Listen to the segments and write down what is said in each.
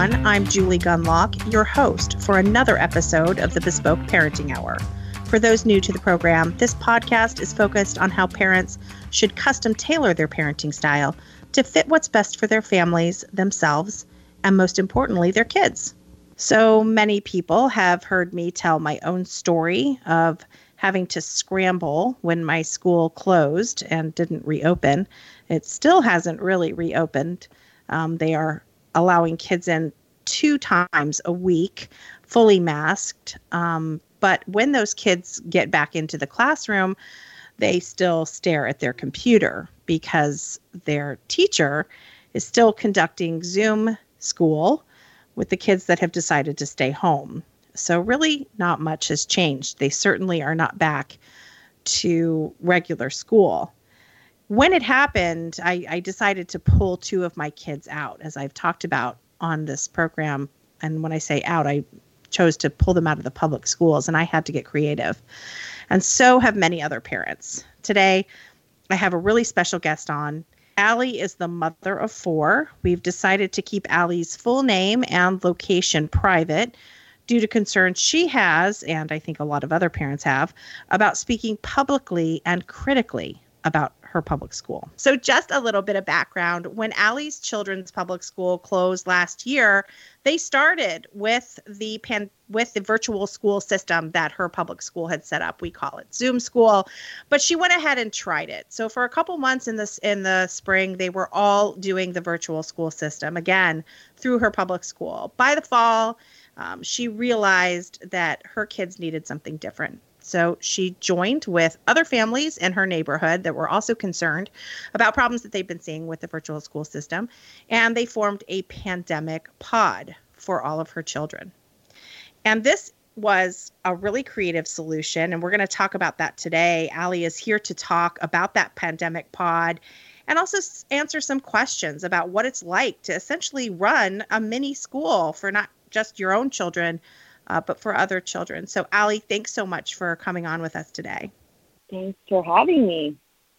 everyone. I'm Julie Gunlock, your host for another episode of the Bespoke Parenting Hour. For those new to the program, this podcast is focused on how parents should custom tailor their parenting style to fit what's best for their families, themselves, and most importantly, their kids. So many people have heard me tell my own story of having to scramble when my school closed and didn't reopen. It still hasn't really reopened. Um, they are allowing kids in two times a week, fully masked. Um, but when those kids get back into the classroom, they still stare at their computer because their teacher is still conducting Zoom school with the kids that have decided to stay home. So, really, not much has changed. They certainly are not back to regular school. When it happened, I, I decided to pull two of my kids out, as I've talked about on this program. And when I say out, I chose to pull them out of the public schools, and I had to get creative. And so have many other parents. Today, I have a really special guest on. Ali is the mother of four. We've decided to keep Ali's full name and location private due to concerns she has, and I think a lot of other parents have, about speaking publicly and critically about her public school. So, just a little bit of background when Ali's children's public school closed last year, they started with the pan with the virtual school system that her public school had set up. We call it Zoom school, but she went ahead and tried it. So for a couple months in this in the spring, they were all doing the virtual school system again through her public school. By the fall, um, she realized that her kids needed something different. So she joined with other families in her neighborhood that were also concerned about problems that they've been seeing with the virtual school system. And they formed a pandemic pod for all of her children. And this was a really creative solution. And we're going to talk about that today. Ali is here to talk about that pandemic pod and also answer some questions about what it's like to essentially run a mini school for not just your own children, uh, but for other children. So, Ali, thanks so much for coming on with us today. Thanks for having me.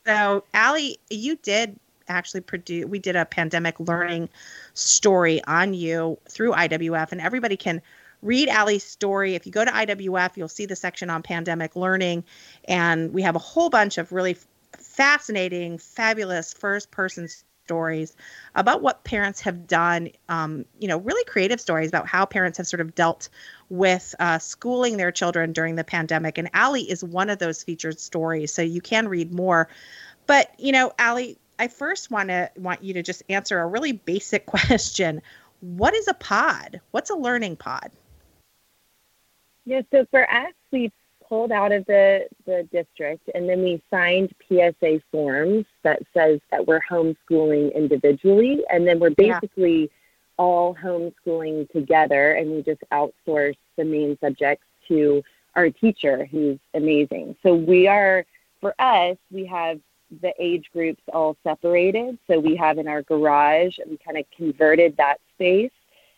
So, Ali, you did actually produce, we did a pandemic learning story on you through IWF, and everybody can read Ali's story. If you go to IWF, you'll see the section on pandemic learning, and we have a whole bunch of really fascinating, fabulous first person stories about what parents have done, um, you know, really creative stories about how parents have sort of dealt with uh, schooling their children during the pandemic. And Ali is one of those featured stories. So you can read more. But, you know, Ali, I first want to want you to just answer a really basic question. What is a pod? What's a learning pod? Yeah, so for us, we pulled out of the, the district and then we signed PSA forms that says that we're homeschooling individually and then we're basically yeah. all homeschooling together and we just outsource the main subjects to our teacher who's amazing. So we are for us, we have the age groups all separated. So we have in our garage and we kind of converted that space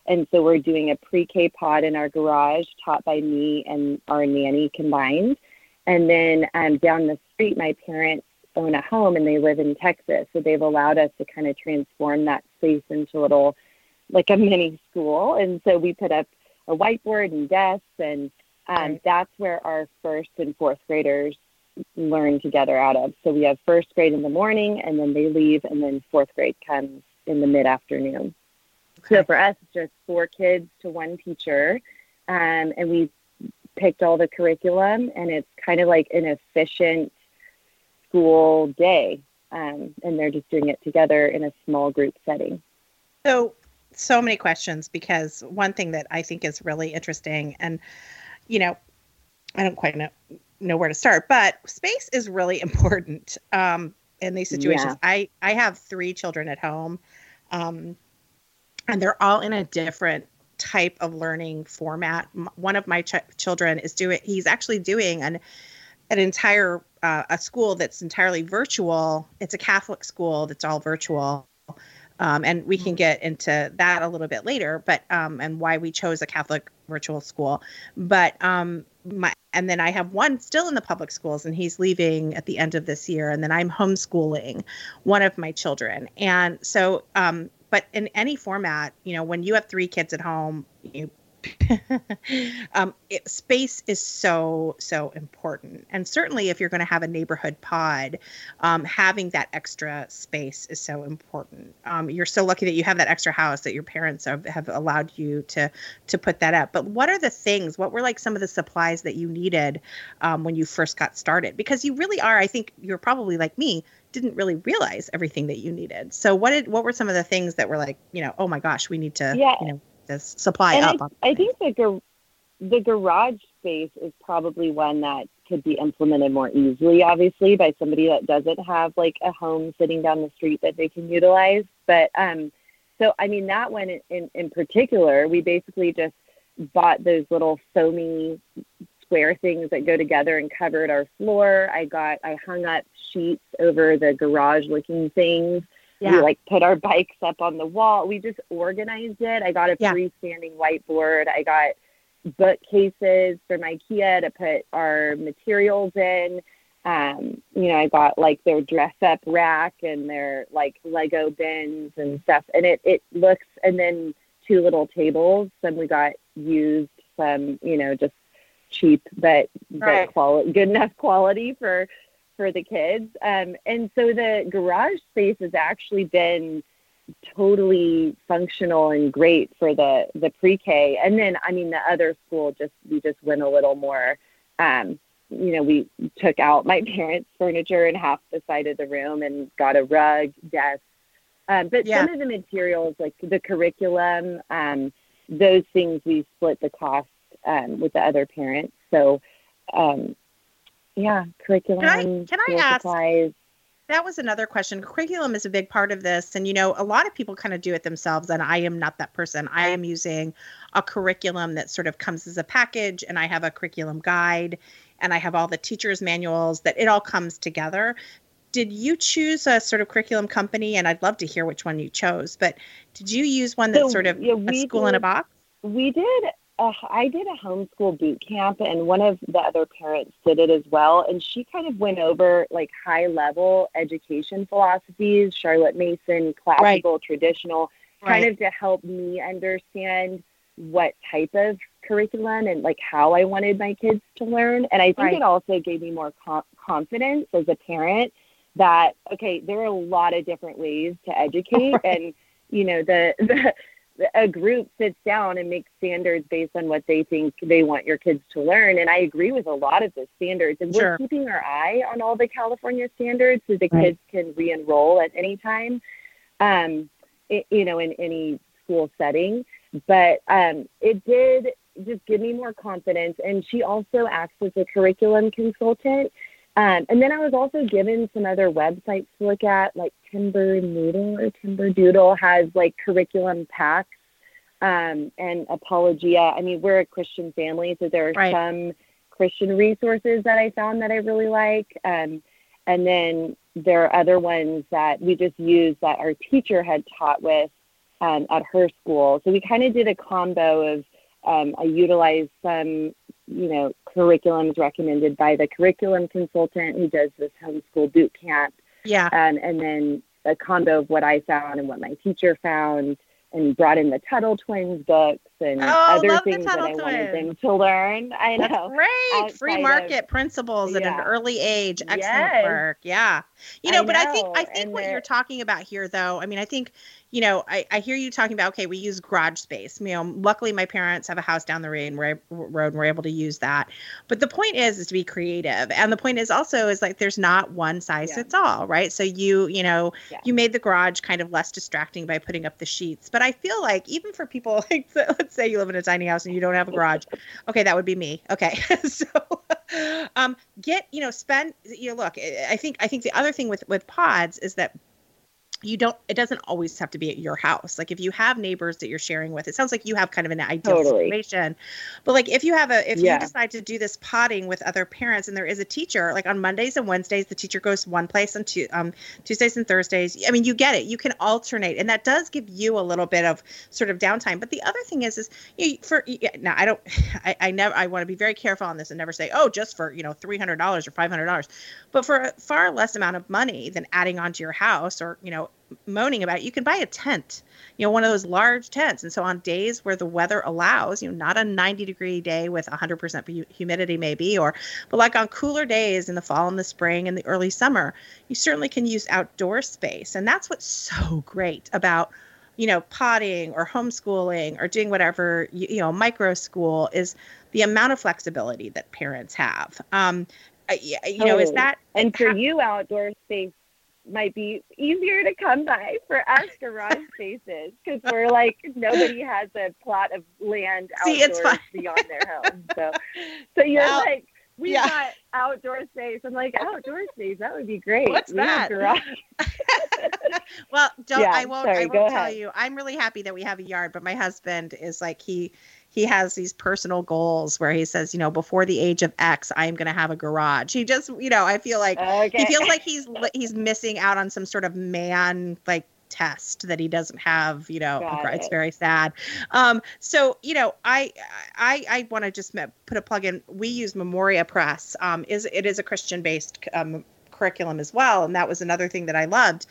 and so we're doing a pre K pod in our garage taught by me and our nanny combined. And then um, down the street, my parents own a home and they live in Texas. So they've allowed us to kind of transform that space into a little, like a mini school. And so we put up a whiteboard and desks, and um, right. that's where our first and fourth graders learn together out of. So we have first grade in the morning, and then they leave, and then fourth grade comes in the mid afternoon. Okay. So for us, it's just four kids to one teacher, um, and we picked all the curriculum, and it's kind of like an efficient school day, um, and they're just doing it together in a small group setting. So, so many questions because one thing that I think is really interesting, and you know, I don't quite know know where to start, but space is really important um, in these situations. Yeah. I I have three children at home. Um, and they're all in a different type of learning format. One of my ch- children is doing, he's actually doing an, an entire, uh, a school that's entirely virtual. It's a Catholic school that's all virtual. Um, and we can get into that a little bit later, but, um, and why we chose a Catholic virtual school. But, um, my, and then I have one still in the public schools, and he's leaving at the end of this year. And then I'm homeschooling one of my children. And so, um, but in any format, you know, when you have three kids at home, you um, it, space is so so important. And certainly if you're going to have a neighborhood pod um, having that extra space is so important. Um, you're so lucky that you have that extra house that your parents have, have allowed you to to put that up. But what are the things what were like some of the supplies that you needed um, when you first got started? Because you really are i think you're probably like me didn't really realize everything that you needed so what did what were some of the things that were like you know oh my gosh we need to yeah. you know this supply and up. I, I think the gar- the garage space is probably one that could be implemented more easily, obviously, by somebody that doesn't have like a home sitting down the street that they can utilize. But um, so I mean that one in, in, in particular, we basically just bought those little foamy square things that go together and covered our floor. I got I hung up sheets over the garage looking things yeah. We like put our bikes up on the wall. We just organized it. I got a yeah. freestanding whiteboard. I got bookcases from IKEA to put our materials in. Um, you know, I got like their dress up rack and their like Lego bins and stuff. And it, it looks, and then two little tables. Some we got used, some, you know, just cheap, but, right. but quality, good enough quality for for the kids. Um, and so the garage space has actually been totally functional and great for the the pre-K. And then I mean the other school just we just went a little more um, you know, we took out my parents' furniture in half the side of the room and got a rug, desk. Um, but yeah. some of the materials, like the curriculum, um, those things we split the cost um, with the other parents. So um, yeah, curriculum. Can I, can I ask? Supplies. That was another question. Curriculum is a big part of this. And, you know, a lot of people kind of do it themselves. And I am not that person. I am using a curriculum that sort of comes as a package, and I have a curriculum guide, and I have all the teachers' manuals that it all comes together. Did you choose a sort of curriculum company? And I'd love to hear which one you chose. But did you use one that so, sort of yeah, a school did, in a box? We did uh, I did a homeschool boot camp, and one of the other parents did it as well. And she kind of went over like high level education philosophies, Charlotte Mason, classical, right. traditional, right. kind of to help me understand what type of curriculum and like how I wanted my kids to learn. And I think right. it also gave me more com- confidence as a parent that okay, there are a lot of different ways to educate, and you know the the a group sits down and makes standards based on what they think they want your kids to learn. And I agree with a lot of the standards. And sure. we're keeping our eye on all the California standards so the right. kids can re enroll at any time, um, it, you know, in any school setting. But um, it did just give me more confidence. And she also acts as a curriculum consultant. Um, and then I was also given some other websites to look at, like Timber Noodle or Timber Doodle has like curriculum packs um, and Apologia. I mean, we're a Christian family, so there are right. some Christian resources that I found that I really like. Um, and then there are other ones that we just used that our teacher had taught with um, at her school. So we kind of did a combo of um, I utilized some you know, curriculums recommended by the curriculum consultant who does this homeschool boot camp. Yeah. Um, and then a combo of what I found and what my teacher found and brought in the Tuttle Twins books and oh, other things that I twins. wanted them to learn. I know. That's great. Free market of, principles yeah. at an early age. Excellent yes. work. Yeah. You know, I but know. I think I think and what you're talking about here though, I mean, I think you know, I, I hear you talking about, okay, we use garage space. You know, luckily my parents have a house down the road and we're, road and we're able to use that. But the point is, is to be creative. And the point is also is like, there's not one size yeah. fits all, right? So you, you know, yeah. you made the garage kind of less distracting by putting up the sheets. But I feel like even for people like, let's say you live in a tiny house and you don't have a garage. Okay. That would be me. Okay. so, um, get, you know, spend, you know, look, I think, I think the other thing with, with pods is that you don't it doesn't always have to be at your house. Like if you have neighbors that you're sharing with it sounds like you have kind of an ideal totally. situation. But like if you have a if yeah. you decide to do this potting with other parents and there is a teacher like on mondays and wednesdays the teacher goes one place and two, um, tuesdays and thursdays. I mean you get it. You can alternate and that does give you a little bit of sort of downtime. But the other thing is is you for now i don't I, I never i want to be very careful on this and never say oh just for you know $300 or $500 but for a far less amount of money than adding on to your house or you know moaning about it, you can buy a tent, you know, one of those large tents. And so on days where the weather allows, you know, not a 90 degree day with 100% humidity maybe, or, but like on cooler days in the fall and the spring and the early summer, you certainly can use outdoor space. And that's what's so great about you know potting or homeschooling or doing whatever you, you know micro school is the amount of flexibility that parents have um you know is that and for you outdoor space might be easier to come by for us garage spaces because we're like nobody has a plot of land See, outdoors beyond their home. So, so you're well, like, we yeah. got outdoor space. I'm like, outdoor space, that would be great. What's we that? well, don't yeah, I won't sorry, I won't tell ahead. you. I'm really happy that we have a yard, but my husband is like he he has these personal goals where he says, you know, before the age of X, I am going to have a garage. He just, you know, I feel like okay. he feels like he's he's missing out on some sort of man like test that he doesn't have you know Got it's it. very sad um so you know i i i want to just put a plug in we use memoria press um is it is a christian based um, curriculum as well and that was another thing that i loved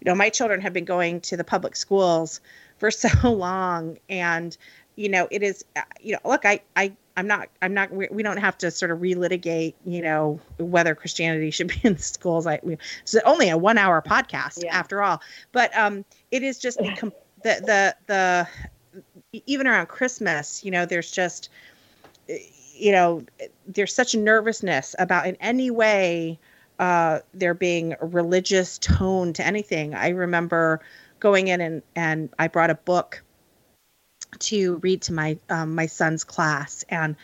you know my children have been going to the public schools for so long and you know it is uh, you know look i i i'm not i'm not we, we don't have to sort of relitigate you know whether christianity should be in schools i we, it's only a one hour podcast yeah. after all but um it is just the the the even around christmas you know there's just you know there's such nervousness about in any way uh, there being a religious tone to anything. I remember going in and, and I brought a book to read to my um, my son's class and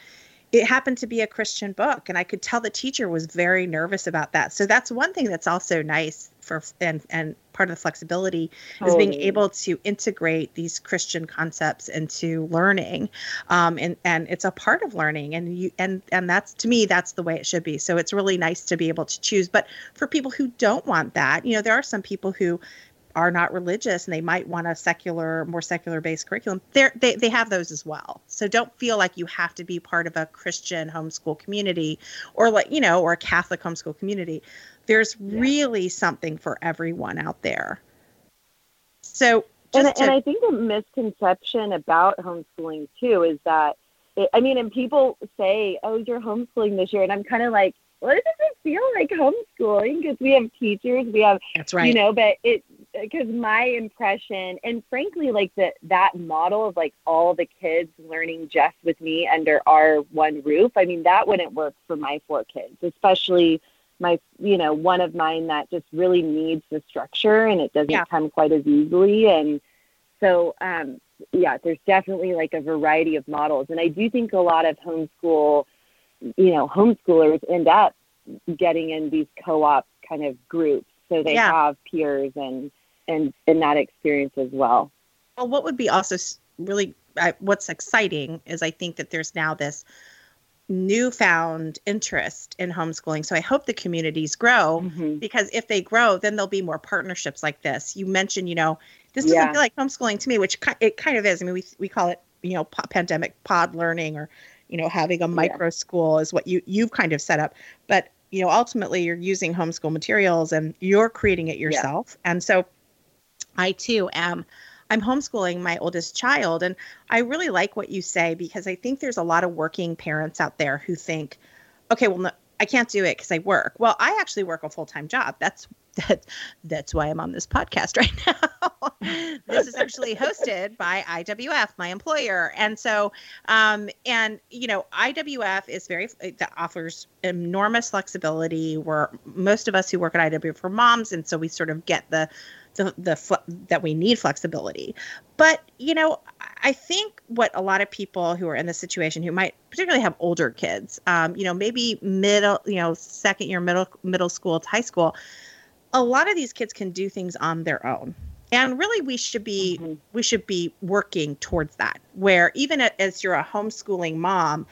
it happened to be a christian book and i could tell the teacher was very nervous about that. So that's one thing that's also nice for and and part of the flexibility is being able to integrate these christian concepts into learning um, and and it's a part of learning and you and and that's to me that's the way it should be. So it's really nice to be able to choose. But for people who don't want that you know there are some people who are not religious and they might want a secular, more secular based curriculum, they they they have those as well. So don't feel like you have to be part of a Christian homeschool community or like, you know, or a Catholic homeschool community. There's yeah. really something for everyone out there. So and, to, and I think a misconception about homeschooling too is that it, I mean, and people say, "Oh, you're homeschooling this year," and I'm kind of like, "What does it feel like homeschooling?" Because we have teachers, we have, that's right, you know, but it because my impression and frankly like that that model of like all the kids learning just with me under our one roof i mean that wouldn't work for my four kids especially my you know one of mine that just really needs the structure and it doesn't yeah. come quite as easily and so um yeah there's definitely like a variety of models and i do think a lot of homeschool you know homeschoolers end up getting in these co-op kind of groups so they yeah. have peers and and in that experience as well. Well, what would be also really uh, what's exciting is I think that there's now this newfound interest in homeschooling. So I hope the communities grow mm-hmm. because if they grow, then there'll be more partnerships like this. You mentioned, you know, this doesn't yeah. feel like homeschooling to me, which it kind of is. I mean, we we call it, you know, pandemic pod learning or, you know, having a micro yeah. school is what you you've kind of set up. But you know, ultimately, you're using homeschool materials and you're creating it yourself. Yeah. And so I too am I'm homeschooling my oldest child and I really like what you say because I think there's a lot of working parents out there who think okay well no, I can't do it cuz I work. Well, I actually work a full-time job. That's that, that's why I'm on this podcast right now. this is actually hosted by IWF, my employer. And so, um, and you know, IWF is very, that offers enormous flexibility. Where most of us who work at IWF are moms. And so we sort of get the, the, the that we need flexibility. But you know, I think what a lot of people who are in this situation, who might particularly have older kids, um, you know, maybe middle, you know, second year middle middle school to high school, a lot of these kids can do things on their own. And really, we should be mm-hmm. we should be working towards that. Where even as you're a homeschooling mom,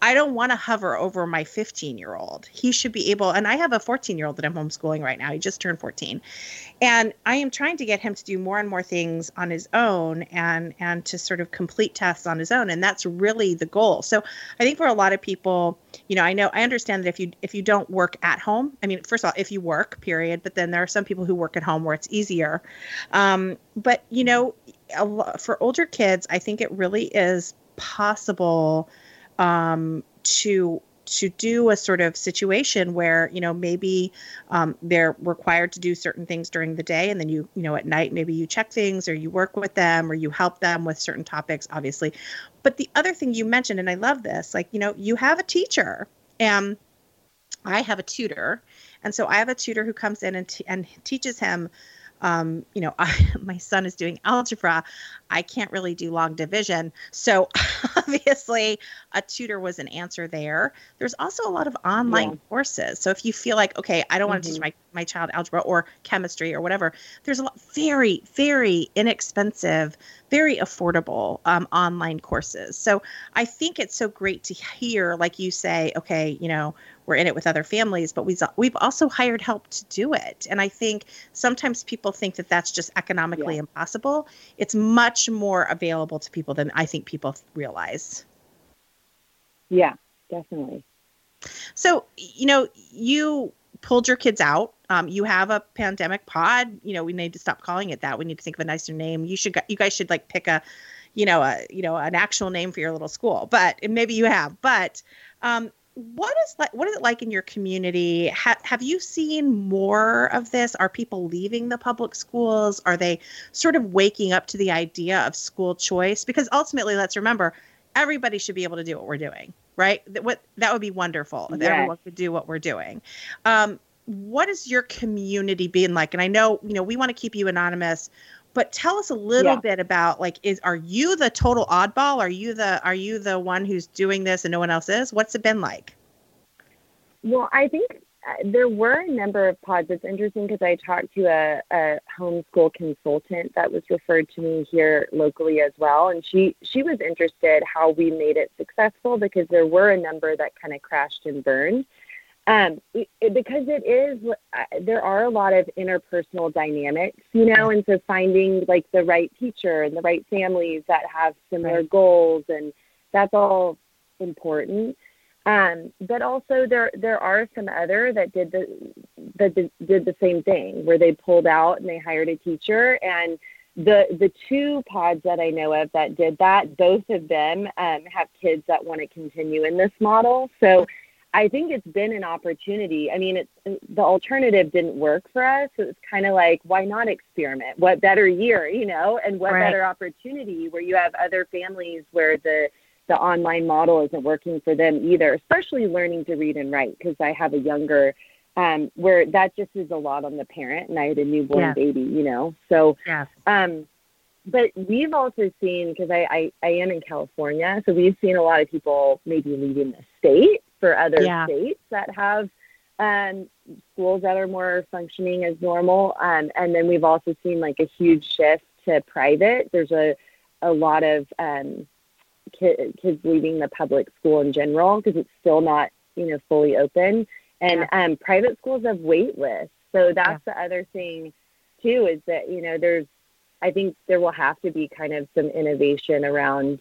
I don't want to hover over my 15 year old. He should be able, and I have a 14 year old that I'm homeschooling right now. He just turned 14. And I am trying to get him to do more and more things on his own and and to sort of complete tests on his own. And that's really the goal. So I think for a lot of people, you know, I know I understand that if you if you don't work at home, I mean, first of all, if you work, period, but then there are some people who work at home where it's easier. Um, but you know, for older kids, I think it really is possible um, to to do a sort of situation where you know maybe um, they're required to do certain things during the day and then you you know at night maybe you check things or you work with them or you help them with certain topics obviously. But the other thing you mentioned and i love this like you know you have a teacher and i have a tutor. And so i have a tutor who comes in and, t- and teaches him um, you know, I, my son is doing algebra. I can't really do long division. So obviously, a tutor was an answer there. There's also a lot of online yeah. courses. So if you feel like, okay, I don't mm-hmm. want to teach my, my child algebra or chemistry or whatever, there's a lot very, very inexpensive, very affordable um, online courses. So I think it's so great to hear, like you say, okay, you know, we're in it with other families, but we've we've also hired help to do it. And I think sometimes people think that that's just economically yeah. impossible. It's much more available to people than I think people realize. Yeah, definitely. So, you know, you pulled your kids out. Um, you have a pandemic pod. You know, we need to stop calling it that. We need to think of a nicer name. You should, you guys should like pick a, you know, a, you know, an actual name for your little school. But maybe you have. But um, what is like what is it like in your community ha- have you seen more of this are people leaving the public schools are they sort of waking up to the idea of school choice because ultimately let's remember everybody should be able to do what we're doing right that what that would be wonderful if yes. everyone could do what we're doing um, what is your community being like? And i know you know we want to keep you anonymous but tell us a little yeah. bit about like is are you the total oddball? Are you the are you the one who's doing this and no one else is? What's it been like? Well i think uh, there were a number of pods. It's interesting because i talked to a, a homeschool consultant that was referred to me here locally as well and she she was interested how we made it successful because there were a number that kind of crashed and burned um, it, because it is uh, there are a lot of interpersonal dynamics you know and so finding like the right teacher and the right families that have similar right. goals and that's all important um, but also there there are some other that did the that did, did the same thing where they pulled out and they hired a teacher and the the two pods that I know of that did that, both of them um, have kids that want to continue in this model. So I think it's been an opportunity. I mean, it's the alternative didn't work for us. So it's kind of like, why not experiment? What better year, you know, and what right. better opportunity where you have other families where the the online model isn't working for them either, especially learning to read and write. Because I have a younger, um, where that just is a lot on the parent, and I had a newborn yeah. baby, you know. So, yeah. um, but we've also seen because I, I I am in California, so we've seen a lot of people maybe leaving the state for other yeah. states that have um, schools that are more functioning as normal. Um, and then we've also seen like a huge shift to private. There's a, a lot of um, ki- kids leaving the public school in general because it's still not, you know, fully open. And yeah. um, private schools have wait lists. So that's yeah. the other thing too is that, you know, there's, I think there will have to be kind of some innovation around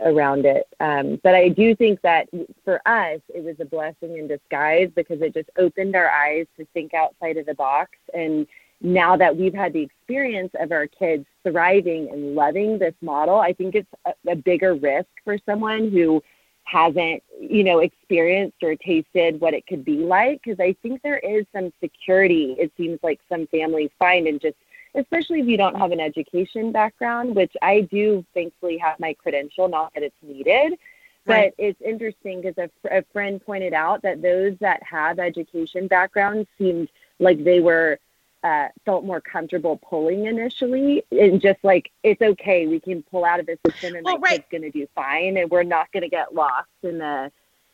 around it. Um, but I do think that for us, it was a blessing in disguise because it just opened our eyes to think outside of the box. And now that we've had the experience of our kids thriving and loving this model, I think it's a, a bigger risk for someone who hasn't, you know, experienced or tasted what it could be like. Because I think there is some security, it seems like some families find in just especially if you don't have an education background, which I do thankfully have my credential, not that it's needed. Right. But it's interesting because a, a friend pointed out that those that have education backgrounds seemed like they were uh, felt more comfortable pulling initially and just like it's okay we can pull out of this system and well, my right. going to do fine and we're not going to get lost in the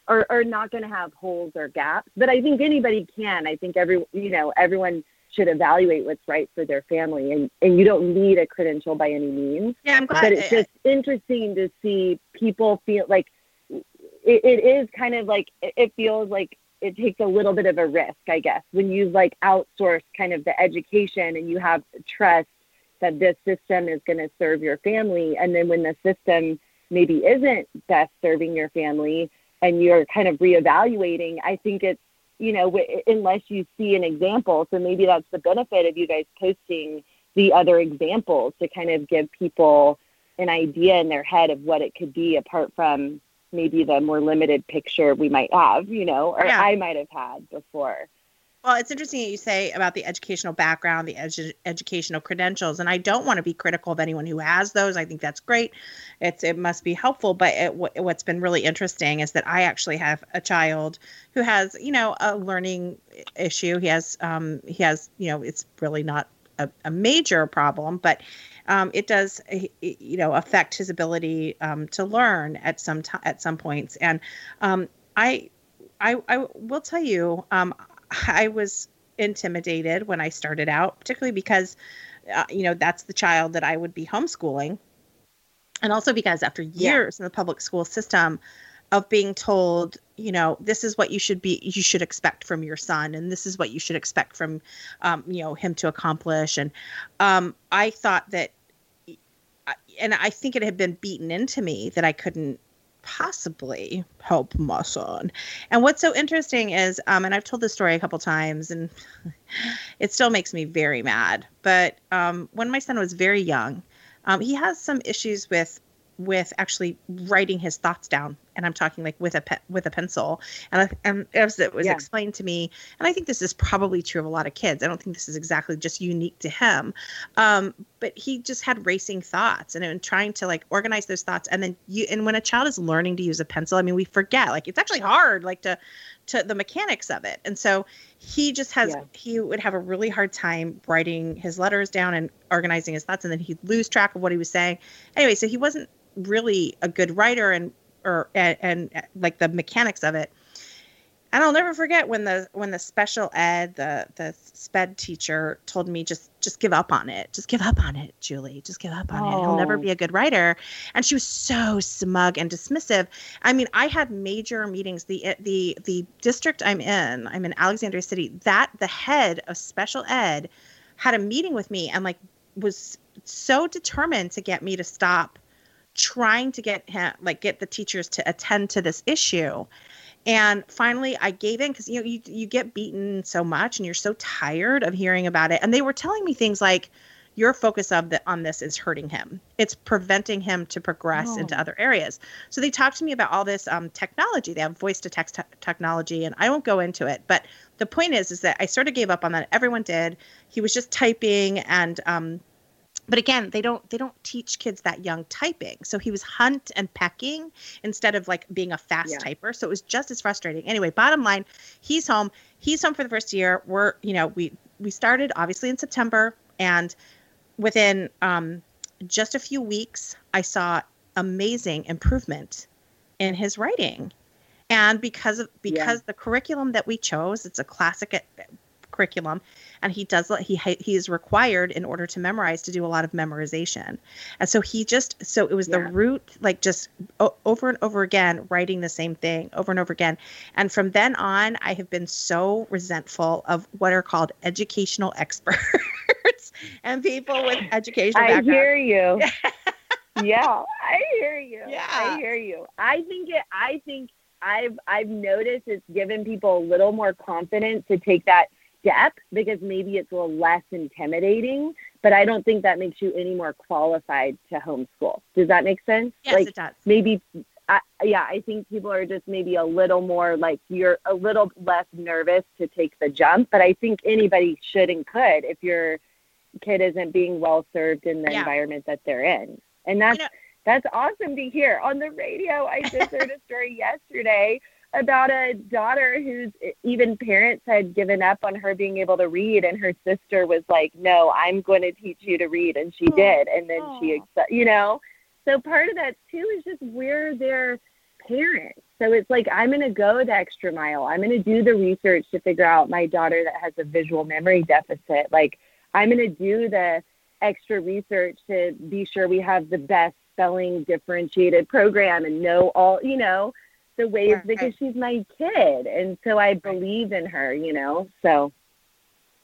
or, or not going to have holes or gaps but i think anybody can i think every you know everyone should evaluate what's right for their family and and you don't need a credential by any means yeah i'm glad but it's just interesting to see people feel like it, it is kind of like it feels like it takes a little bit of a risk, I guess, when you like outsource kind of the education and you have trust that this system is going to serve your family. And then when the system maybe isn't best serving your family and you're kind of reevaluating, I think it's, you know, w- unless you see an example. So maybe that's the benefit of you guys posting the other examples to kind of give people an idea in their head of what it could be apart from maybe the more limited picture we might have, you know, or yeah. I might have had before. Well, it's interesting that you say about the educational background, the edu- educational credentials, and I don't want to be critical of anyone who has those. I think that's great. It's it must be helpful, but it, w- what's been really interesting is that I actually have a child who has, you know, a learning issue. He has, um, he has, you know, it's really not a, a major problem, but um, it does, you know, affect his ability um, to learn at some t- at some points. And um, I, I, I will tell you, um, I was intimidated when I started out, particularly because, uh, you know, that's the child that I would be homeschooling. And also because after years yeah. in the public school system of being told, you know, this is what you should be, you should expect from your son, and this is what you should expect from, um, you know, him to accomplish. And um, I thought that, and I think it had been beaten into me that I couldn't possibly help my son. And what's so interesting is, um, and I've told this story a couple times, and it still makes me very mad. But um, when my son was very young, um, he has some issues with with actually writing his thoughts down and i'm talking like with a pe- with a pencil and, I, and as it was yeah. explained to me and i think this is probably true of a lot of kids i don't think this is exactly just unique to him um, but he just had racing thoughts and, and trying to like organize those thoughts and then you and when a child is learning to use a pencil i mean we forget like it's actually hard like to to the mechanics of it. And so he just has yeah. he would have a really hard time writing his letters down and organizing his thoughts and then he'd lose track of what he was saying. Anyway so he wasn't really a good writer and or and, and like the mechanics of it. And I'll never forget when the when the special ed the the sped teacher told me just just give up on it. Just give up on it Julie. Just give up on oh. it. He'll never oh. be a good writer. And she was so smug and dismissive. I mean I had major meetings. The eh, the the district I'm in I'm in Alexandria City that the head of special ed had a meeting with me and like was so determined to get me to stop trying to get him like get the teachers to attend to this issue and finally i gave in because you know you, you get beaten so much and you're so tired of hearing about it. And they were telling me things like your focus of the, on this is hurting him. It's preventing him to progress oh. into other areas. So they talked to me about all this um, technology. They have voice to text te- technology and i won't go into it but the point is is that i sort of gave up on that. Everyone did. He was just typing and um, but again they don't they don't teach kids that young typing. So he was hunt and pecking instead of like being a fast yeah. typer. So it was just as frustrating. Anyway bottom line he's home. He's home for the first year. We're you know we we started obviously in september and within um, just a few weeks i saw amazing improvement in his writing. And because of because yeah. the curriculum that we chose it's a classic curriculum and he does he he is required in order to memorize to do a lot of memorization. And so he just so it was yeah. the root like just o- over and over again writing the same thing over and over again. And from then on i have been so resentful of what are called educational experts and people with educational i hear you. Yeah i hear you. Yeah. i hear you. I think it i think I've I've noticed it's given people a little more confidence to take that step because maybe it's a little less intimidating, but I don't think that makes you any more qualified to homeschool. Does that make sense? Yes, like, it does. Maybe, I, yeah, I think people are just maybe a little more like you're a little less nervous to take the jump, but I think anybody should and could if your kid isn't being well served in the yeah. environment that they're in. And that's, that's awesome to hear. On the radio, I just heard a story yesterday about a daughter whose even parents had given up on her being able to read and her sister was like no i'm going to teach you to read and she oh, did and then she oh. you know? So part of that too is just we're their parents. So it's like i'm going to go the extra mile. I'm going to do the research to figure out my daughter that has a visual memory deficit. Like i'm going to do the extra research to be sure we have the best spelling differentiated program and know all you know the ways right. because she's my kid. And so I believe in her, you know. So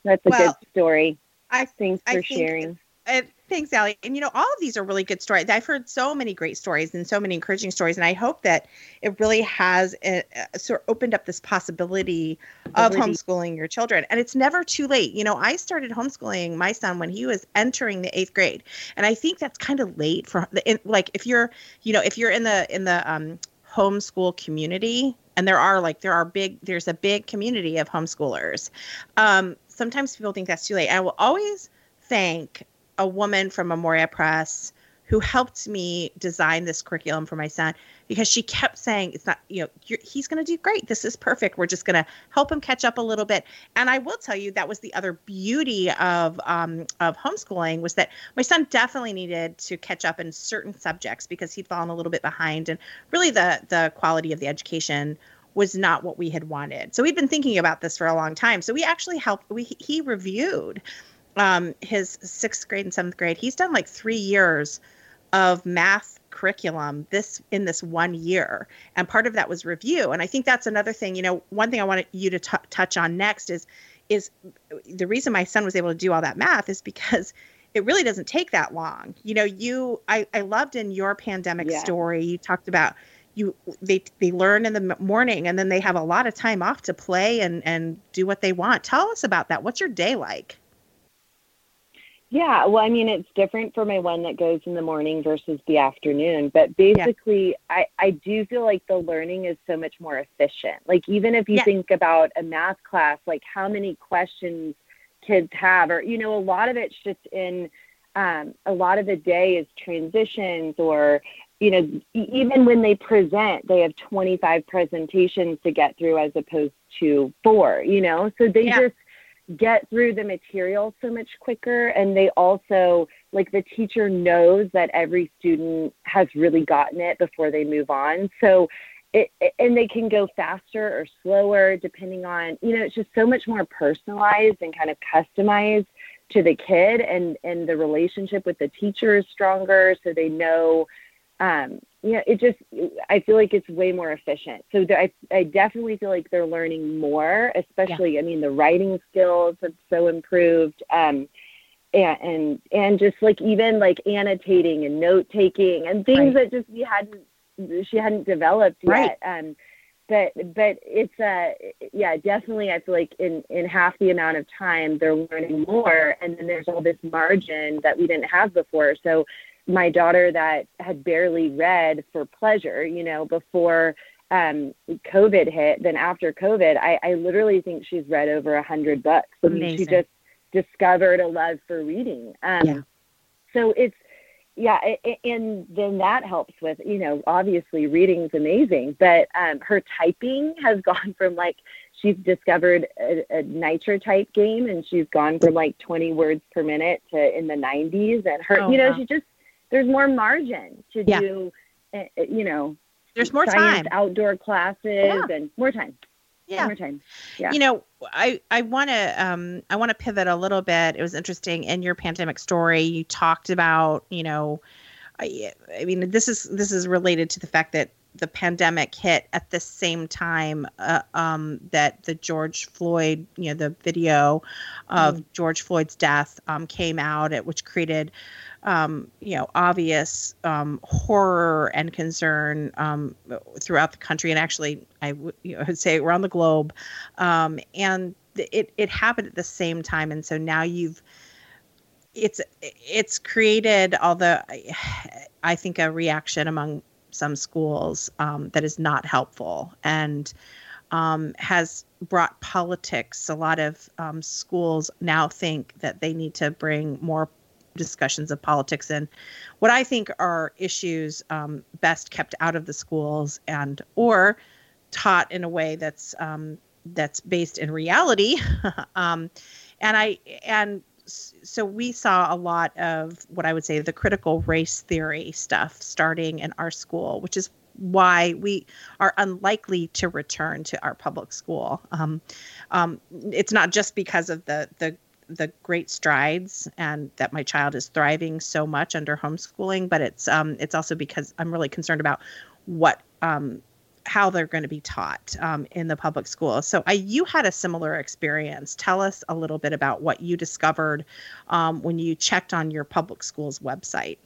that's a well, good story. I thanks for I sharing. Uh, thanks, Ali. And you know, all of these are really good stories. I've heard so many great stories and so many encouraging stories, and I hope that it really has uh, uh, sort of opened up this possibility of homeschooling your children. And it's never too late. You know, I started homeschooling my son when he was entering the eighth grade, and I think that's kind of late for the like if you're, you know, if you're in the in the um, homeschool community and there are like there are big there's a big community of homeschoolers. Um, sometimes people think that's too late. I will always thank a woman from Memoria Press who helped me design this curriculum for my son because she kept saying it's not you know he's going to do great. This is perfect. We're just going to help him catch up a little bit. And i will tell you that was the other beauty of um, of homeschooling was that my son definitely needed to catch up in certain subjects because he'd fallen a little bit behind and really the the quality of the education was not what we had wanted. So we'd been thinking about this for a long time. So we actually helped we he reviewed um, his sixth grade and seventh grade, he's done like three years of math curriculum this in this one year. And part of that was review. And i think that's another thing you know one thing i wanted you to t- touch on next is is the reason my son was able to do all that math is because it really doesn't take that long. You know you i, I loved in your pandemic yeah. story you talked about you they they learn in the morning and then they have a lot of time off to play and and do what they want. Tell us about that. What's your day like yeah, well, I mean, it's different for my one that goes in the morning versus the afternoon. But basically, yeah. I, I do feel like the learning is so much more efficient. Like, even if you yeah. think about a math class, like how many questions kids have, or, you know, a lot of it's just in um, a lot of the day is transitions or, you know, even when they present, they have 25 presentations to get through as opposed to four, you know? So they yeah. just, get through the material so much quicker. And they also like the teacher knows that every student has really gotten it before they move on. So it, and they can go faster or slower depending on you know it's just so much more personalized and kind of customized to the kid. And and the relationship with the teacher is stronger so they know um, you know, it just I feel like it's way more efficient. So I I definitely feel like they're learning more, especially yeah. I mean the writing skills have so improved. Um, and, and and just like even like annotating and note taking and things right. that just we hadn't she hadn't developed right. yet. Um, but but it's uh yeah definitely I feel like in in half the amount of time they're learning more, and then there's all this margin that we didn't have before. So my daughter that had barely read for pleasure, you know, before um, COVID hit, then after COVID, I, I literally think she's read over a hundred books. I mean, she just discovered a love for reading. Um, yeah. So it's, yeah, and then that helps with, you know, obviously reading's amazing, but um, her typing has gone from like, she's discovered a, a NitroType game and she's gone from like 20 words per minute to in the 90s. And her, oh, you know, wow. she just, there's more margin to yeah. do, uh, you know, there's more time, outdoor classes, yeah. and more time. Yeah. More time. Yeah. You know, I I want to um I want to pivot a little bit. It was interesting in your pandemic story. You talked about you know, I I mean this is this is related to the fact that the pandemic hit at the same time uh, um, that the George Floyd, you know, the video of mm. George Floyd's death um, came out, at, which created um, you know, obvious um, horror and concern um, throughout the country, and actually, I w- you know, would say around the globe. Um, and it it happened at the same time, and so now you've it's it's created all the I think a reaction among some schools um, that is not helpful and um, has brought politics. A lot of um, schools now think that they need to bring more discussions of politics and what I think are issues um, best kept out of the schools and or taught in a way that's um, that's based in reality. um, and I and so we saw a lot of what I would say the critical race theory stuff starting in our school, which is why we are unlikely to return to our public school. Um, um, it's not just because of the the the great strides and that my child is thriving so much under homeschooling, but it's um, it's also because I'm really concerned about what um, how they're going to be taught um, in the public school. So, I, you had a similar experience. Tell us a little bit about what you discovered um, when you checked on your public school's website.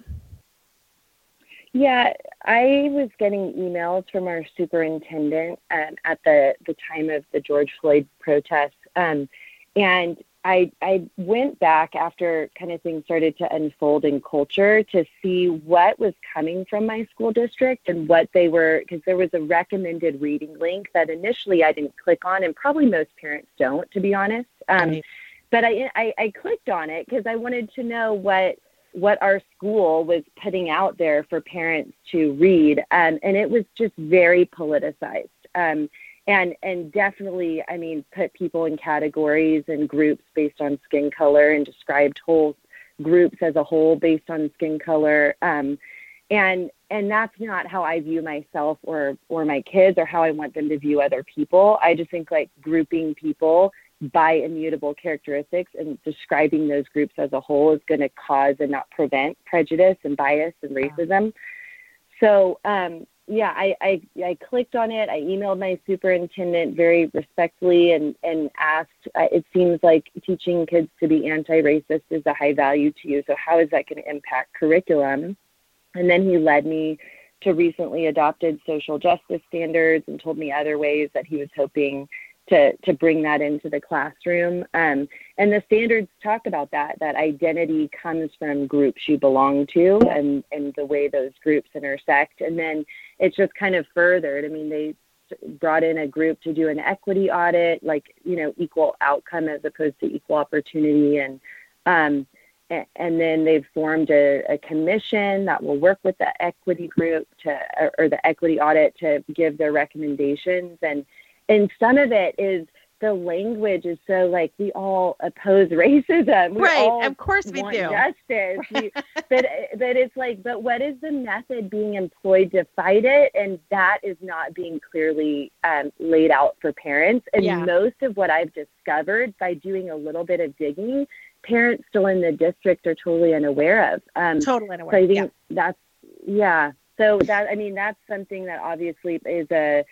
Yeah, I was getting emails from our superintendent um, at the, the time of the George Floyd protests. Um, and I, I went back after kind of things started to unfold in culture to see what was coming from my school district and what they were, because there was a recommended reading link that initially I didn't click on, and probably most parents don't, to be honest. Um, right. But I, I, I clicked on it because I wanted to know what what our school was putting out there for parents to read, um, and it was just very politicized. Um, and and definitely, I mean, put people in categories and groups based on skin color, and described whole groups as a whole based on skin color. Um, and and that's not how I view myself or or my kids or how I want them to view other people. I just think like grouping people by immutable characteristics and describing those groups as a whole is going to cause and not prevent prejudice and bias and racism. So, um, yeah, I, I, I clicked on it. I emailed my superintendent very respectfully and, and asked, uh, it seems like teaching kids to be anti-racist is a high value to you. So how is that going to impact curriculum? And then he led me to recently adopted social justice standards and told me other ways that he was hoping to to bring that into the classroom. Um, and the standards talk about that that identity comes from groups you belong to and and the way those groups intersect. And then it's just kind of furthered. I mean, they brought in a group to do an equity audit, like you know, equal outcome as opposed to equal opportunity, and um, and then they've formed a, a, commission that will work with the equity group to or the equity audit to give their recommendations and and some of it is the language is so like we all oppose racism. We right, of course we do. Justice. we, but but it's like, but what is the method being employed to fight it? And that is not being clearly um, laid out for parents. And yeah. most of what I've discovered by doing a little bit of digging, parents still in the district are totally unaware of. Um, totally unaware. So I think yeah. that's yeah. So that I mean that's something that obviously is a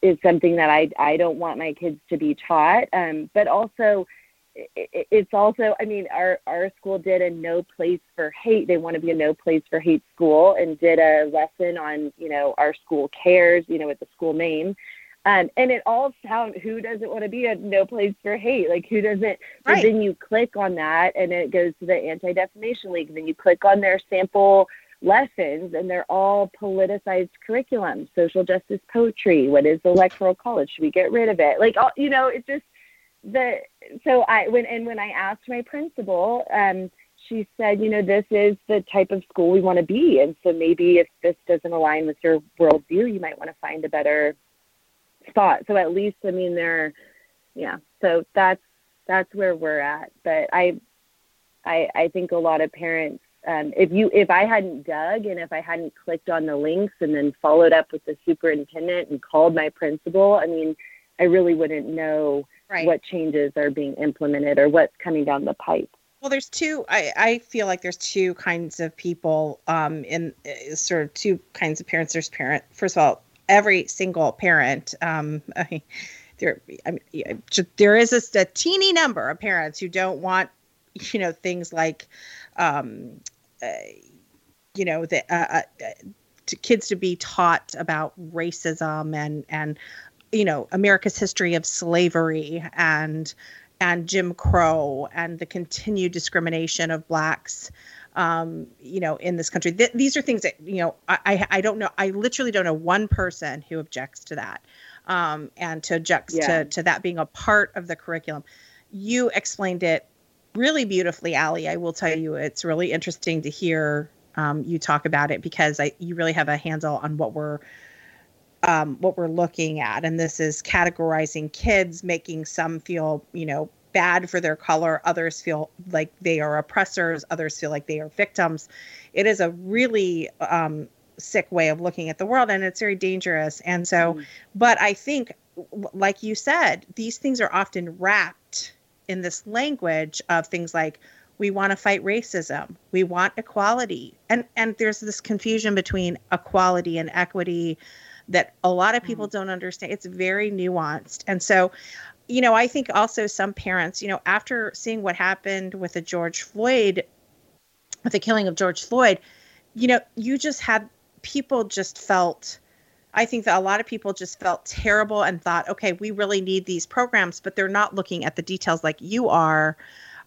is something that I I don't want my kids to be taught. Um, but also, it, it's also I mean our our school did a no place for hate. They want to be a no place for hate school and did a lesson on you know our school cares you know with the school name. Um, and it all sounds who doesn't want to be a no place for hate like who doesn't right. but then you click on that and it goes to the anti-defamation league and then you click on their sample lessons and they're all politicized curriculum social justice poetry what is the electoral college? Should we get rid of it? Like all you know it's just the so i when and when i asked my principal um she said you know this is the type of school we want to be and so maybe if this doesn't align with your worldview you might want to find a better spot. So at least i mean they're yeah so that's that's where we're at. But i i i think a lot of parents um, if you if I hadn't dug and if I hadn't clicked on the links and then followed up with the superintendent and called my principal, I mean, I really wouldn't know right. what changes are being implemented or what's coming down the pipe. Well, there's two. I, I feel like there's two kinds of people um, in uh, sort of two kinds of parents. There's parent. First of all, every single parent. Um, I, there, I mean, there is a, a teeny number of parents who don't want, you know, things like um, uh, you know, the uh, uh, to kids to be taught about racism and and you know America's history of slavery and and Jim Crow and the continued discrimination of blacks um, you know, in this country. Th- these are things that, you know, I, I don't know. I literally don't know one person who objects to that um, and to objects yeah. to, to that being a part of the curriculum. You explained it really beautifully, Ali. I will tell you, it's really interesting to hear um, you talk about it because I, you really have a handle on what we're um, what we're looking at, and this is categorizing kids, making some feel, you know, bad for their color, others feel like they are oppressors, others feel like they are victims. It is a really um, sick way of looking at the world, and it's very dangerous. And so, mm. but I think, like you said, these things are often wrapped in this language of things like we want to fight racism we want equality and and there's this confusion between equality and equity that a lot of people mm-hmm. don't understand. It's very nuanced. And so, you know, I think also some parents, you know, after seeing what happened with the George Floyd, with the killing of George Floyd, you know, you just had people just felt I think that a lot of people just felt terrible and thought, okay, we really need these programs, but they're not looking at the details like you are.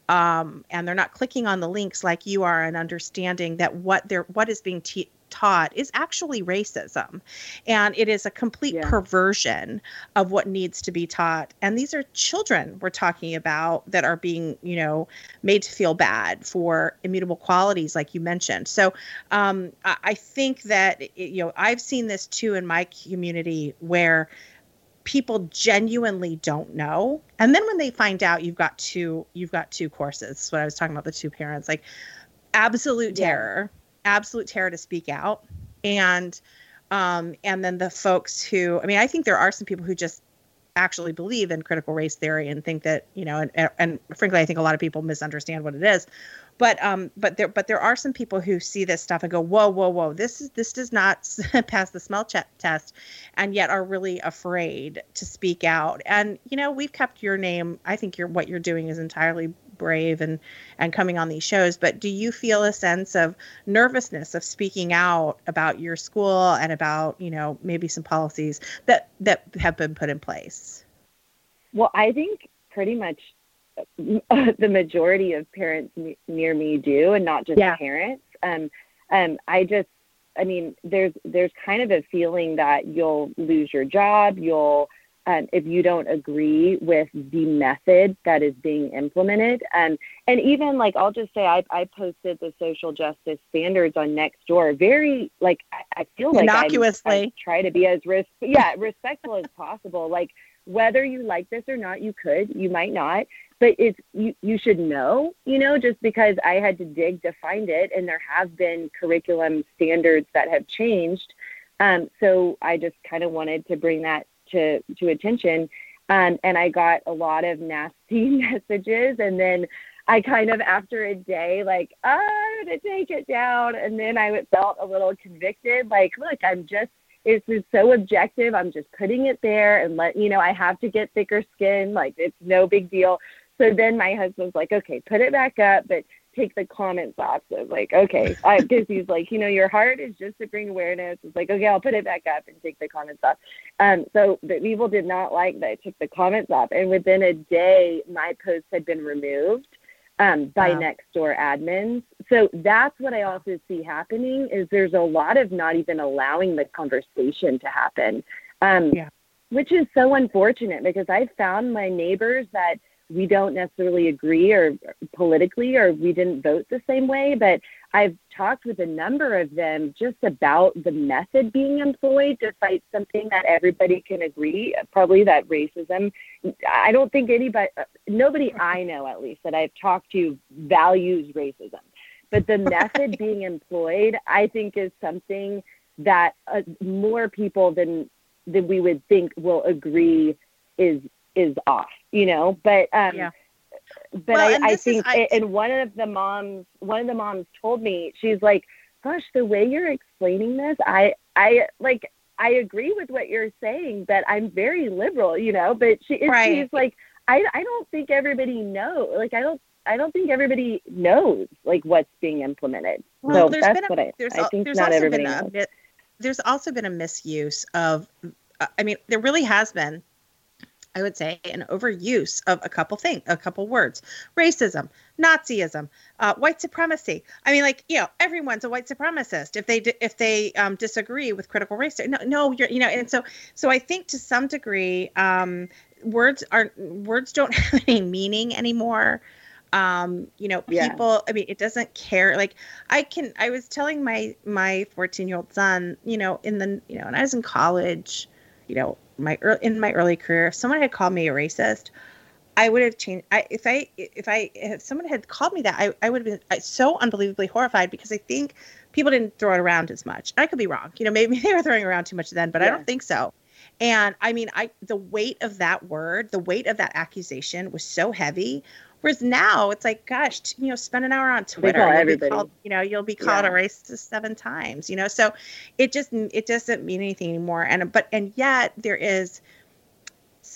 Um, and they're not clicking on the links like you are and understanding that what they're what is being te- taught is actually racism. And it is a complete yeah. perversion of what needs to be taught. And these are children we're talking about that are being, you know, made to feel bad for immutable qualities, like you mentioned. So um, I, I think that, you know, I've seen this too in my community where people genuinely don't know and then when they find out you've got two you've got two courses what i was talking about the two parents like absolute yeah. terror absolute terror to speak out. And um, and then the folks who i mean i think there are some people who just actually believe in critical race theory and think that you know and, and frankly i think a lot of people misunderstand what it is. But um but there but there are some people who see this stuff and go whoa whoa whoa this is this does not pass the smell ch- test and yet are really afraid to speak out. And you know we've kept your name i think you're what you're doing is entirely brave and and coming on these shows but do you feel a sense of nervousness of speaking out about your school and about you know maybe some policies that that have been put in place well i think pretty much the majority of parents near me do and not just yeah. parents um um i just i mean there's there's kind of a feeling that you'll lose your job you'll um, if you don't agree with the method that is being implemented. Um, and even like I'll just say I, I posted the social justice standards on Nextdoor very like I, I feel like innocuously I, I try to be as res- yeah respectful as possible. Like whether you like this or not, you could, you might not, but it's you you should know, you know, just because I had to dig to find it, and there have been curriculum standards that have changed. Um, so I just kind of wanted to bring that to to attention. Um, and I got a lot of nasty messages, and then I kind of after a day like I'm gonna take it down, and then I felt a little convicted. Like, look, I'm just this is so objective. I'm just putting it there and let you know I have to get thicker skin. Like it's no big deal. So then my husband's like, okay, put it back up, but take the comments off. So it's like, okay, because he's like, you know, your heart is just to bring awareness. It's like, okay, I'll put it back up and take the comments off. Um, so the people did not like that I took the comments off, and within a day, my post had been removed um, by wow. Nextdoor admins. So that's what I also see happening is there's a lot of not even allowing the conversation to happen. Um, yeah. Which is so unfortunate because I've found my neighbors that we don't necessarily agree or politically or we didn't vote the same way but i've talked with a number of them just about the method being employed to fight something that everybody can agree probably that racism i don't think anybody nobody i know at least that i've talked to values racism. But the method being employed i think is something that uh, more people than than we would think will agree is is off, you know. But um, yeah. but well, I, I think, is, I, and one of the moms, one of the moms told me, she's like, "Gosh, the way you're explaining this, I, I like." I agree with what you're saying, but I'm very liberal, you know. But she, right. she's like, I, I don't think everybody know. Like, I don't, I don't think everybody knows like what's being implemented. Well, so that's a, what I, I think not everybody knows. A, there's also been a misuse of, I mean, there really has been I would say, an overuse of a couple things, a couple words: racism, Nazism, uh, white supremacy. I mean, like you know, everyone's a white supremacist if they if they um, disagree with critical race. No, no, you're you know, and so so I think to some degree, um, words are words don't have any meaning anymore. Um, you know, yeah. people. I mean, it doesn't care. Like I can. I was telling my my 14 year old son, you know, in the you know, when I was in college, you know, my early, in my early career, if someone had called me a racist, I would have changed. I, if I if I if someone had called me that, I, I would have been so unbelievably horrified because I think people didn't throw it around as much. I could be wrong. You know, maybe they were throwing around too much then, but yeah. I don't think so. And I mean, I the weight of that word, the weight of that accusation was so heavy Whereas now it's like, gosh, t- you know, spend an hour on Twitter. call you'll everybody. called- you know, you'll be called Yeah. a racist seven times. You know, so it just it doesn't mean anything anymore. And but and yet there is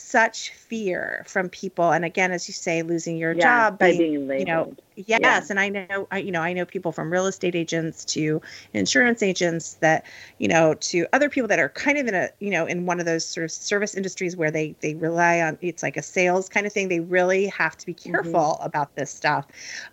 such fear from people. And again, as you say, losing your yeah, job, by being- being you know. Yes, Yeah. and I know I you know I know people from real estate agents to insurance agents that you know to other people that are kind of in a you know in one of those sort of service industries where they they rely on it's like a sales kind of thing. They really have to be Mm-hmm. careful about this stuff.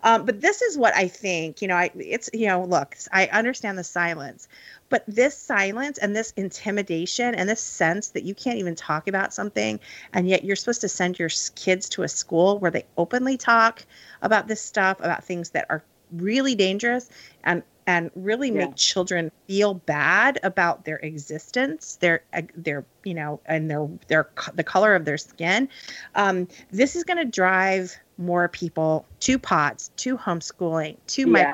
Um, but this is what I think. You know, I it's you know look, I understand the silence, but this silence and this intimidation and this sense that you can't even talk about something and yet you're supposed to send your kids to a school where they openly talk about this stuff about things that are really dangerous and and really Yeah. make children feel bad about their existence their uh, their you know and their their the color of their skin um, this is going to drive more people to pods to homeschooling to Yeah.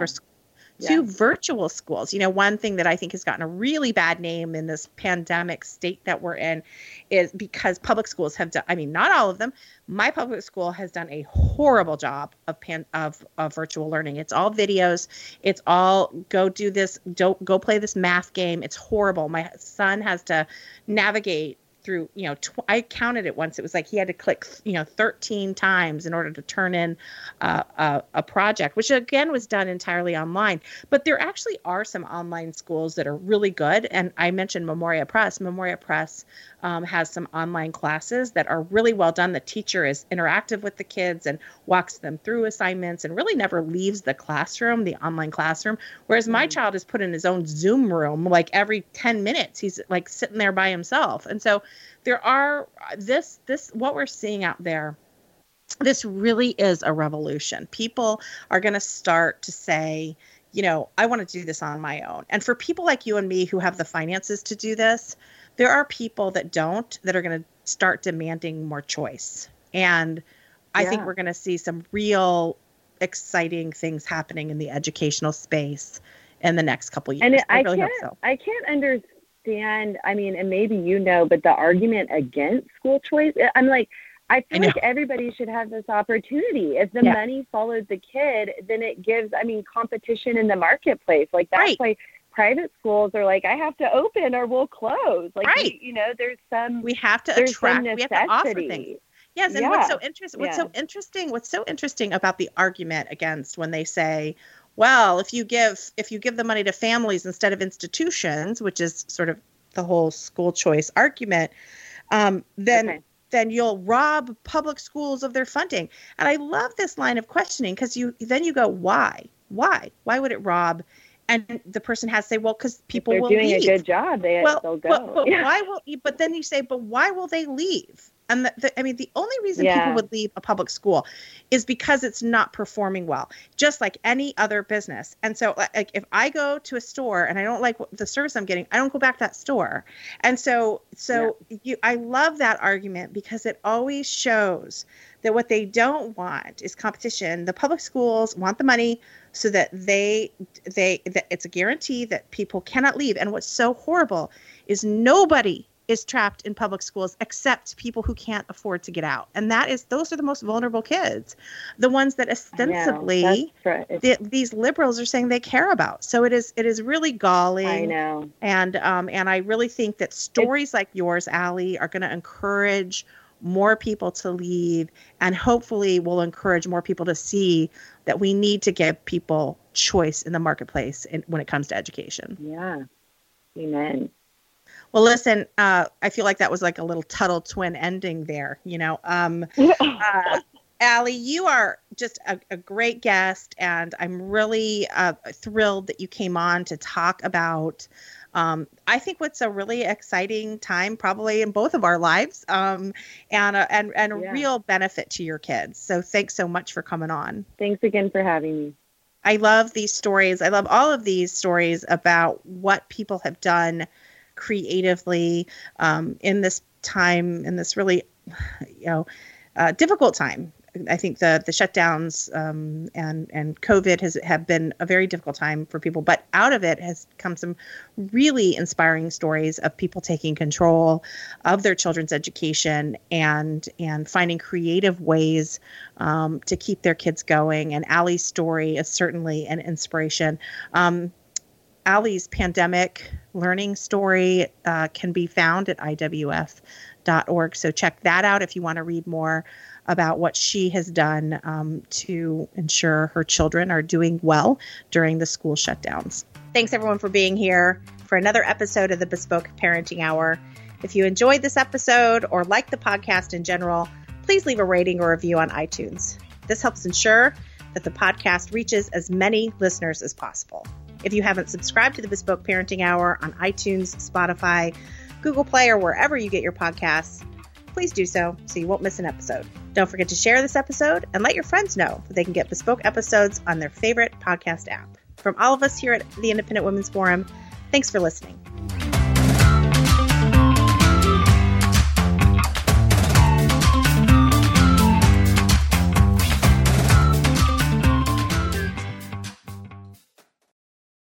To Yeah. virtual schools. You know, one thing that I think has gotten a really bad name in this pandemic state that we're in is because public schools have done I mean, not all of them. My public school has done a horrible job of pan of, of virtual learning. It's all videos. It's all go do this, don't go play this math game. It's horrible. My son has to navigate through you know tw- i counted it once. It was like he had to click you know 13 times in order to turn in uh, a, a project which again was done entirely online. But there actually are some online schools that are really good. And i mentioned memoria press. Memoria press um, has some online classes that are really well done. The teacher is interactive with the kids and walks them through assignments and really never leaves the classroom the online classroom. Whereas my Mhm. child is put in his own zoom room like every 10 minutes he's like sitting there by himself. And so there are this this what we're seeing out there this really is a revolution. People are going to start to say you know i want to do this on my own. And for people like you and me who have the finances to do this there are people that don't that are going to start demanding more choice and i think we're going to see some real exciting things happening in the educational space in the next couple years And it, i I really can't, hope so I can't understand. I mean, and maybe you know, but the argument against school choice, I- I'm like, I feel know. like everybody should have this opportunity. If the Yeah. money follows the kid, then it gives, I mean, competition in the marketplace. Like that's Right. why private schools are like, I have to open or we'll close. Like, Right. you, you know, there's some, we have to attract we have to offer things Yes, and what's so interesting what's so interesting what's so interesting about the argument against when they say, well, if you give if you give the money to families instead of institutions, which is sort of the whole school choice argument, um, then Okay. then you'll rob public schools of their funding. And I love this line of questioning because you then you go, why? Why? Why would it rob? And the person has to say, well, because if people they're will doing leave a good job, they, well, they'll go. But, but Yeah. why will? But then you say, but why will they leave? And the, the, I mean, the only reason Yeah. people would leave a public school is because it's not performing well, just like any other business. And so, like, if I go to a store and I don't like the service I'm getting, I don't go back to that store. And so, so you, I love that argument because it always shows that what they don't want is competition. The public schools want the money so that they they that it's a guarantee that people cannot leave. And what's so horrible is nobody is trapped in public schools except people who can't afford to get out. And that is those are the most vulnerable kids, the ones that know. ostensibly. It's- the, these liberals are saying they care about. So it is it is really galling I know. and um, and I really think that stories like yours, Ali, are going to encourage more people to leave, and hopefully will encourage more people to see that we need to give people choice in the marketplace in, when it comes to education. Yeah. Amen. Well, listen, uh, I feel like that was like a little Tuttle twin ending there. You know, um, uh, Ali, you are just a, a great guest, and I'm really uh, thrilled that you came on to talk about. Um, I think what's a really exciting time, probably in both of our lives, um, and a, and and a Yeah. real benefit to your kids. So thanks so much for coming on. Thanks again for having me. I love these stories. I love all of these stories about what people have done creatively um, in this time, in this really, you know, uh, difficult time. I think the the shutdowns um, and and COVID has have been a very difficult time for people, but out of it has come some really inspiring stories of people taking control of their children's education and and finding creative ways um, to keep their kids going. And Ali's story is certainly an inspiration. Um, Ali's pandemic learning story uh, can be found at IWF.org. So check that out if you want to read more about what she has done um, to ensure her children are doing well during the school shutdowns. Thanks everyone for being here for another episode of the Bespoke Parenting Hour. If you enjoyed this episode or like the podcast in general, please leave a rating or review on iTunes. This helps ensure that the podcast reaches as many listeners as possible. If you haven't subscribed to the Bespoke Parenting Hour on iTunes, Spotify, Google Play, or wherever you get your podcasts, please do so so you won't miss an episode. Don't forget to share this episode and let your friends know that they can get bespoke episodes on their favorite podcast app. From all of us here at the Independent Women's Forum, thanks for listening.